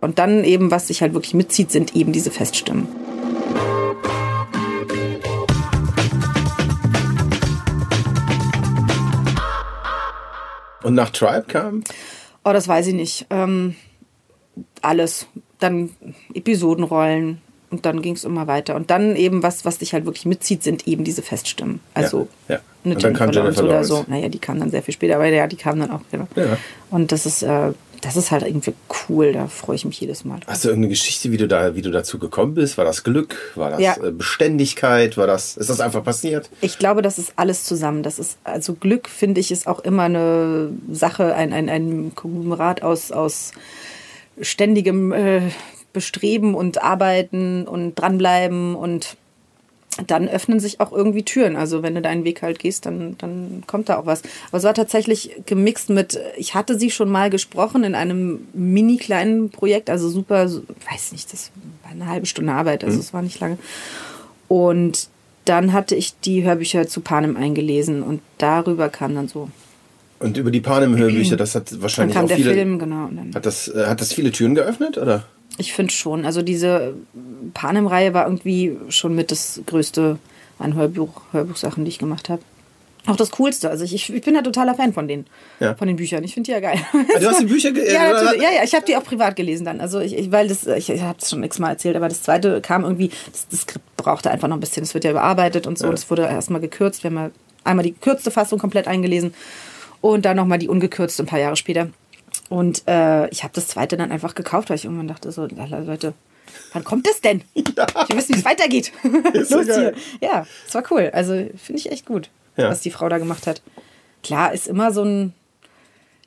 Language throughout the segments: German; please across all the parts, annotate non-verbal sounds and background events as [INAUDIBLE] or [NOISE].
Und dann eben, was sich halt wirklich mitzieht, sind eben diese Feststimmen. Und nach Tribe kam? Oh, das weiß ich nicht. Ähm, alles. Dann Episodenrollen und dann ging es immer weiter. Und dann eben, was, was dich halt wirklich mitzieht, sind eben diese Feststimmen. Also ja, ja. eine Und dann kam Jennifer oder so. Naja, die kam dann sehr viel später, aber ja, die kam dann auch. Genau. Ja. Und das ist, äh, das ist halt irgendwie cool. Da freue ich mich jedes Mal. drauf. Hast du irgendeine Geschichte, wie du da, wie du dazu gekommen bist? War das Glück? War das Ja. äh, Beständigkeit? War das, ist das einfach passiert? Ich glaube, das ist alles zusammen. Das ist, also Glück, finde ich, ist auch immer eine Sache, ein, ein, ein Konglomerat aus, aus ständigem äh, Bestreben und Arbeiten und dranbleiben und dann öffnen sich auch irgendwie Türen. Also wenn du deinen Weg halt gehst, dann, dann kommt da auch was. Aber es war tatsächlich gemixt mit, ich hatte sie schon mal gesprochen in einem mini kleinen Projekt, also super, weiß nicht, das war eine halbe Stunde Arbeit, also es war nicht lange. Und dann hatte ich die Hörbücher zu Panem eingelesen und darüber kam dann so. Und über die Panem-Hörbücher, das hat Dann wahrscheinlich kam auch der viele. Film, genau. Dann, Hat das, äh, hat das viele Türen geöffnet, oder? ich finde schon. Also diese Panem-Reihe war irgendwie schon mit das größte an Hörbuch, Hörbuchsachen, die ich gemacht habe. Auch das Coolste. Also ich, ich bin ja totaler Fan von den, Ja. von den Büchern. Ich finde die ja geil. Ah, du hast die [LAUGHS] Bücher ge- ja, äh, natürlich. ja, ja, ich habe die auch privat gelesen dann. Also ich, ich weil das, ich, ich habe es schon x-mal erzählt, aber das zweite kam irgendwie, das, das Skript brauchte einfach noch ein bisschen, das wird ja überarbeitet und so. Ja. Das wurde erstmal gekürzt. Wir haben mal einmal die gekürzte Fassung komplett eingelesen und dann nochmal die ungekürzte ein paar Jahre später. Und äh, ich habe das zweite dann einfach gekauft, weil ich irgendwann dachte so, Leute, wann kommt das denn? [LAUGHS] Ich will wissen, wie es weitergeht. [LAUGHS] Ist Los hier. Ja, es war cool. Also finde ich echt gut, Ja. was die Frau da gemacht hat. Klar, ist immer so ein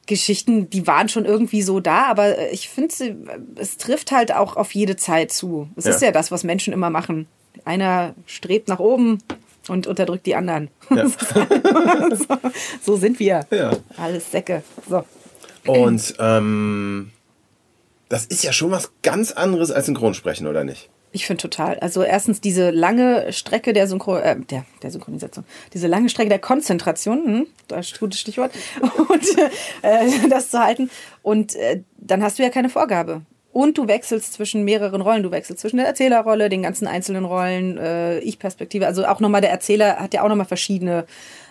Geschichten, die waren schon irgendwie so da, aber äh, ich finde, sie- es trifft halt auch auf jede Zeit zu. Es Ja. ist ja das, was Menschen immer machen. Einer strebt nach oben und unterdrückt die anderen. Ja. [LAUGHS] so, so sind wir. Ja. Alles Säcke. So. Und ähm, das ist ja schon was ganz anderes als Synchronsprechen, oder nicht? Ich finde total. Also erstens diese lange Strecke der, Synchro äh, der, der Synchronisation, diese lange Strecke der Konzentration, hm, das ist ein gutes Stichwort, [LAUGHS] und äh, das zu halten. Und äh, dann hast du ja keine Vorgabe. Und du wechselst zwischen mehreren Rollen. Du wechselst zwischen der Erzählerrolle, den ganzen einzelnen Rollen, äh, Ich-Perspektive. Also auch nochmal, der Erzähler hat ja auch nochmal verschiedene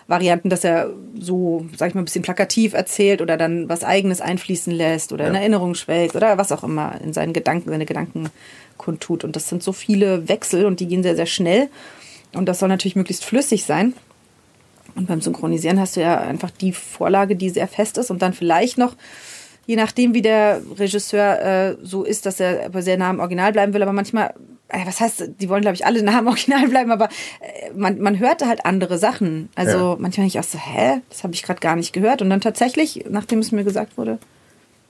Varianten, dass er so, sag ich mal, ein bisschen plakativ erzählt oder dann was Eigenes einfließen lässt oder in Erinnerung schwelgt oder was auch immer in seinen Gedanken, seine Gedanken kundtut. Und das sind so viele Wechsel und die gehen sehr, sehr schnell. Und das soll natürlich möglichst flüssig sein. Und beim Synchronisieren hast du ja einfach die Vorlage, die sehr fest ist und dann vielleicht noch, je nachdem, wie der Regisseur äh, so ist, dass er aber sehr nah am Original bleiben will, aber manchmal, äh, was heißt, die wollen, glaube ich, alle nah am Original bleiben, aber äh, man, man hörte halt andere Sachen. Also Ja. manchmal nicht auch so, hä, das habe ich gerade gar nicht gehört. Und dann tatsächlich, nachdem es mir gesagt wurde,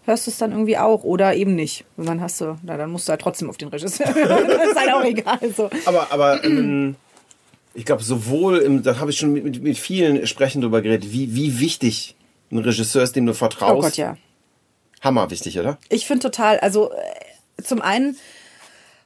hörst du es dann irgendwie auch oder eben nicht. Und dann hast du, na, dann musst du halt trotzdem auf den Regisseur [LAUGHS] hören. das ist halt auch egal. So. Aber, aber ähm, ich glaube, sowohl, im, da habe ich schon mit, mit, mit vielen Sprechern drüber geredet, wie, wie wichtig ein Regisseur ist, dem du vertraust. Oh Gott, ja. Hammer wichtig, oder? Ich finde total, also äh, zum einen,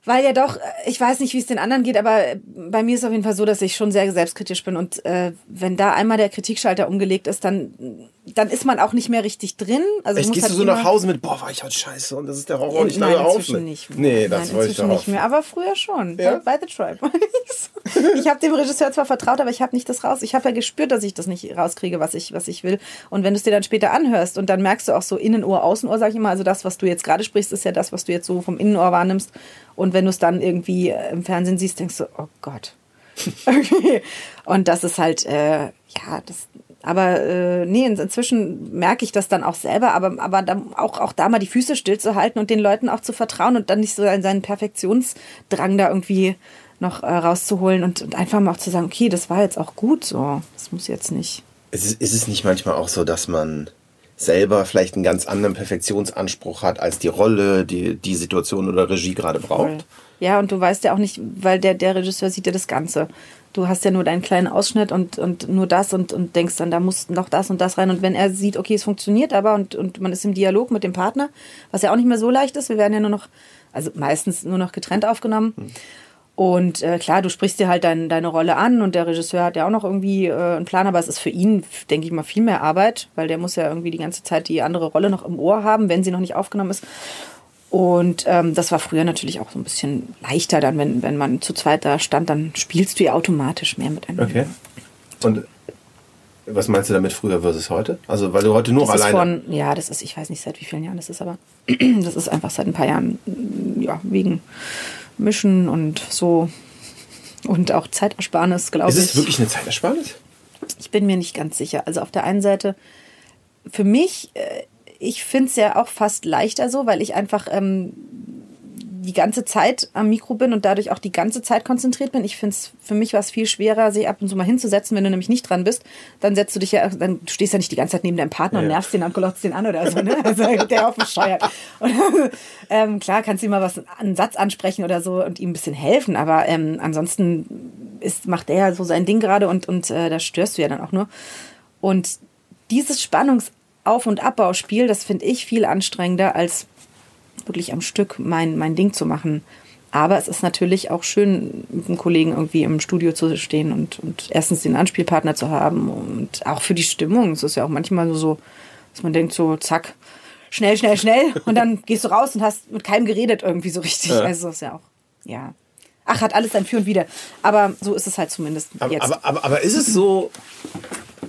weil ja doch, äh, ich weiß nicht, wie es den anderen geht, aber bei mir ist es auf jeden Fall so, dass ich schon sehr selbstkritisch bin und äh, wenn da einmal der Kritikschalter umgelegt ist, dann, dann ist man auch nicht mehr richtig drin. Also Echt, muss gehst halt du so nach Hause mit, boah, war ich heute scheiße und das ist der Horror und ich Nein, auf inzwischen mit. nicht. Nee, das Nein, wollte ich doch nicht mehr, aber früher schon. Ja? Bei, bei The Tribe. [LAUGHS] ich habe dem Regisseur zwar vertraut, aber ich habe nicht das raus. Ich habe ja gespürt, dass ich das nicht rauskriege, was ich, was ich will. Und wenn du es dir dann später anhörst und dann merkst du auch so Innenohr, Außenohr, sag ich immer, also das, was du jetzt gerade sprichst, ist ja das, was du jetzt so vom Innenohr wahrnimmst. Und wenn du es dann irgendwie äh, im Fernsehen siehst, denkst du, oh Gott. [LAUGHS] Okay. Und das ist halt, äh, ja, das. Aber äh, nee, in- inzwischen merke ich das dann auch selber, aber, aber dann auch, auch da mal die Füße stillzuhalten und den Leuten auch zu vertrauen und dann nicht so seinen seinen Perfektionsdrang da irgendwie noch äh, rauszuholen und, und einfach mal auch zu sagen, okay, das war jetzt auch gut so. Das muss jetzt nicht. Ist es, ist es nicht manchmal auch so, dass man selber vielleicht einen ganz anderen Perfektionsanspruch hat, als die Rolle, die, die Situation oder Regie gerade braucht? Ja, und du weißt ja auch nicht, weil der, der Regisseur sieht ja das Ganze. Du hast ja nur deinen kleinen Ausschnitt und, und nur das und, und denkst dann, da muss noch das und das rein. Und wenn er sieht, okay, es funktioniert aber und, und man ist im Dialog mit dem Partner, was ja auch nicht mehr so leicht ist, wir werden ja nur noch, also meistens nur noch getrennt aufgenommen. Und äh, klar, du sprichst dir halt dein, deine Rolle an und der Regisseur hat ja auch noch irgendwie äh, einen Plan, aber es ist für ihn, denke ich mal, viel mehr Arbeit, weil der muss ja irgendwie die ganze Zeit die andere Rolle noch im Ohr haben, wenn sie noch nicht aufgenommen ist. Und ähm, das war früher natürlich auch so ein bisschen leichter, dann, wenn, wenn man zu zweit da stand, dann spielst du ja automatisch mehr miteinander. Okay. Und was meinst du damit früher versus heute? Also, weil du heute nur das alleine. Ist von, ja, das ist, ich weiß nicht seit wie vielen Jahren das ist, aber [CLEARS THROAT] das ist einfach seit ein paar Jahren, ja, wegen Mischen und so und auch Zeitersparnis, glaube ich. Ist es wirklich eine Zeitersparnis? Ich bin mir nicht ganz sicher. Also auf der einen Seite, für mich, äh, ich finde es ja auch fast leichter so, weil ich einfach ähm, die ganze Zeit am Mikro bin und dadurch auch die ganze Zeit konzentriert bin. Ich finde es für mich war es viel schwerer, sich ab und zu mal hinzusetzen, wenn du nämlich nicht dran bist. Dann setzt du dich ja, dann du stehst ja nicht die ganze Zeit neben deinem Partner ja. und nervst den und glotzt den an oder so. Ne? Also der auch bescheuert. Und, [LAUGHS] ähm, klar, kannst du ihm mal was einen Satz ansprechen oder so und ihm ein bisschen helfen, aber ähm, ansonsten ist, macht der ja so sein Ding gerade und, und äh, da störst du ja dann auch nur. Und dieses Spannungsauf- und Abbauspiel, das finde ich viel anstrengender als wirklich am Stück mein, mein Ding zu machen. Aber es ist natürlich auch schön, mit einem Kollegen irgendwie im Studio zu stehen und, und erstens den Anspielpartner zu haben und auch für die Stimmung. Es ist ja auch manchmal so, dass man denkt so, zack, schnell, schnell, schnell [LAUGHS] und dann gehst du raus und hast mit keinem geredet irgendwie so richtig. Ja. Also ist ja auch, ja. Ach, hat alles sein Für und Wider. Aber so ist es halt zumindest aber, jetzt. Aber, aber, aber ist es so,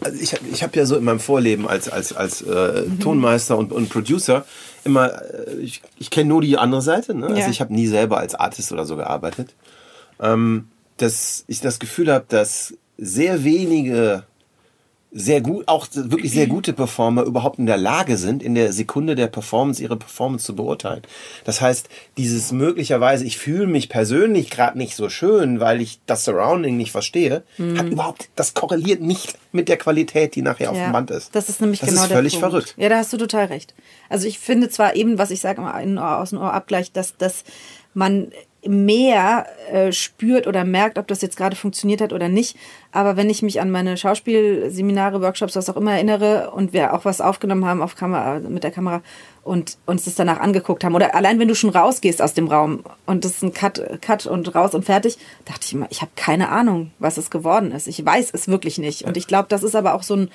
also ich, ich habe ja so in meinem Vorleben als, als, als äh, mhm. Tonmeister und, und Producer immer, äh, ich, ich kenne nur die andere Seite. Ne? Also ich habe nie selber als Artist oder so gearbeitet. Ähm, dass ich das Gefühl habe, dass sehr wenige sehr gut, auch wirklich sehr gute Performer überhaupt in der Lage sind, in der Sekunde der Performance ihre Performance zu beurteilen. Das heißt, dieses möglicherweise, ich fühle mich persönlich gerade nicht so schön, weil ich das Surrounding nicht verstehe, mhm. hat überhaupt, das korreliert nicht mit der Qualität, die nachher auf ja, dem Band ist. Das ist nämlich das genau ist völlig Punkt. verrückt. Ja, da hast du total recht. Also ich finde zwar eben, was ich sage immer aus dem Ohr Abgleich, dass, dass man mehr äh, spürt oder merkt, ob das jetzt gerade funktioniert hat oder nicht. Aber wenn ich mich an meine Schauspielseminare, Workshops, was auch immer erinnere und wir auch was aufgenommen haben auf Kamera, mit der Kamera und uns das danach angeguckt haben oder allein wenn du schon rausgehst aus dem Raum und das ist ein Cut, Cut und raus und fertig, dachte ich immer, ich habe keine Ahnung, was es geworden ist. Ich weiß es wirklich nicht. Und ich glaube, das ist aber auch so ein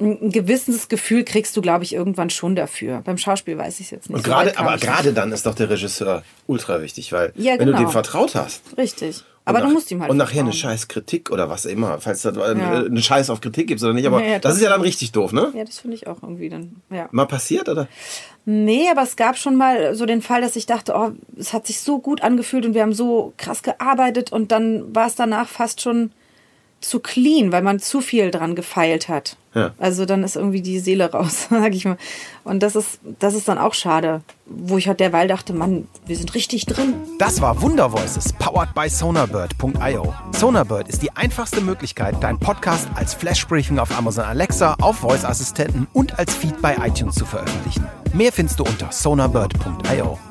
ein gewisses Gefühl kriegst du, glaube ich, irgendwann schon dafür. Beim Schauspiel weiß ich es jetzt nicht. Und gerade, aber gerade dann ist doch der Regisseur ultra wichtig, weil ja, genau. wenn du dem genau. vertraut hast. Richtig. Aber nach, du musst ihm halt. Und nachher eine scheiß Kritik oder was immer, falls da ja. Eine Scheiß auf Kritik gibt oder nicht. Aber Ja, das das- ist ja dann richtig doof, ne? Ja, das finde ich auch irgendwie dann. Ja. Mal passiert, oder? Nee, aber es gab schon mal so den Fall, dass ich dachte, oh, es hat sich so gut angefühlt und wir haben so krass gearbeitet und dann war es danach fast schon zu clean, weil man zu viel dran gefeilt hat. Ja. Also dann ist irgendwie die Seele raus, [LAUGHS] sag ich mal. Und das ist, das ist dann auch schade, wo ich halt derweil dachte, Mann, wir sind richtig drin. Das war Wunder Voices, powered by Sonarbird.io. Sonarbird ist die einfachste Möglichkeit, deinen Podcast als Flashbriefing auf Amazon Alexa, auf Voice-Assistenten und als Feed bei iTunes zu veröffentlichen. Mehr findest du unter sonarbird.io.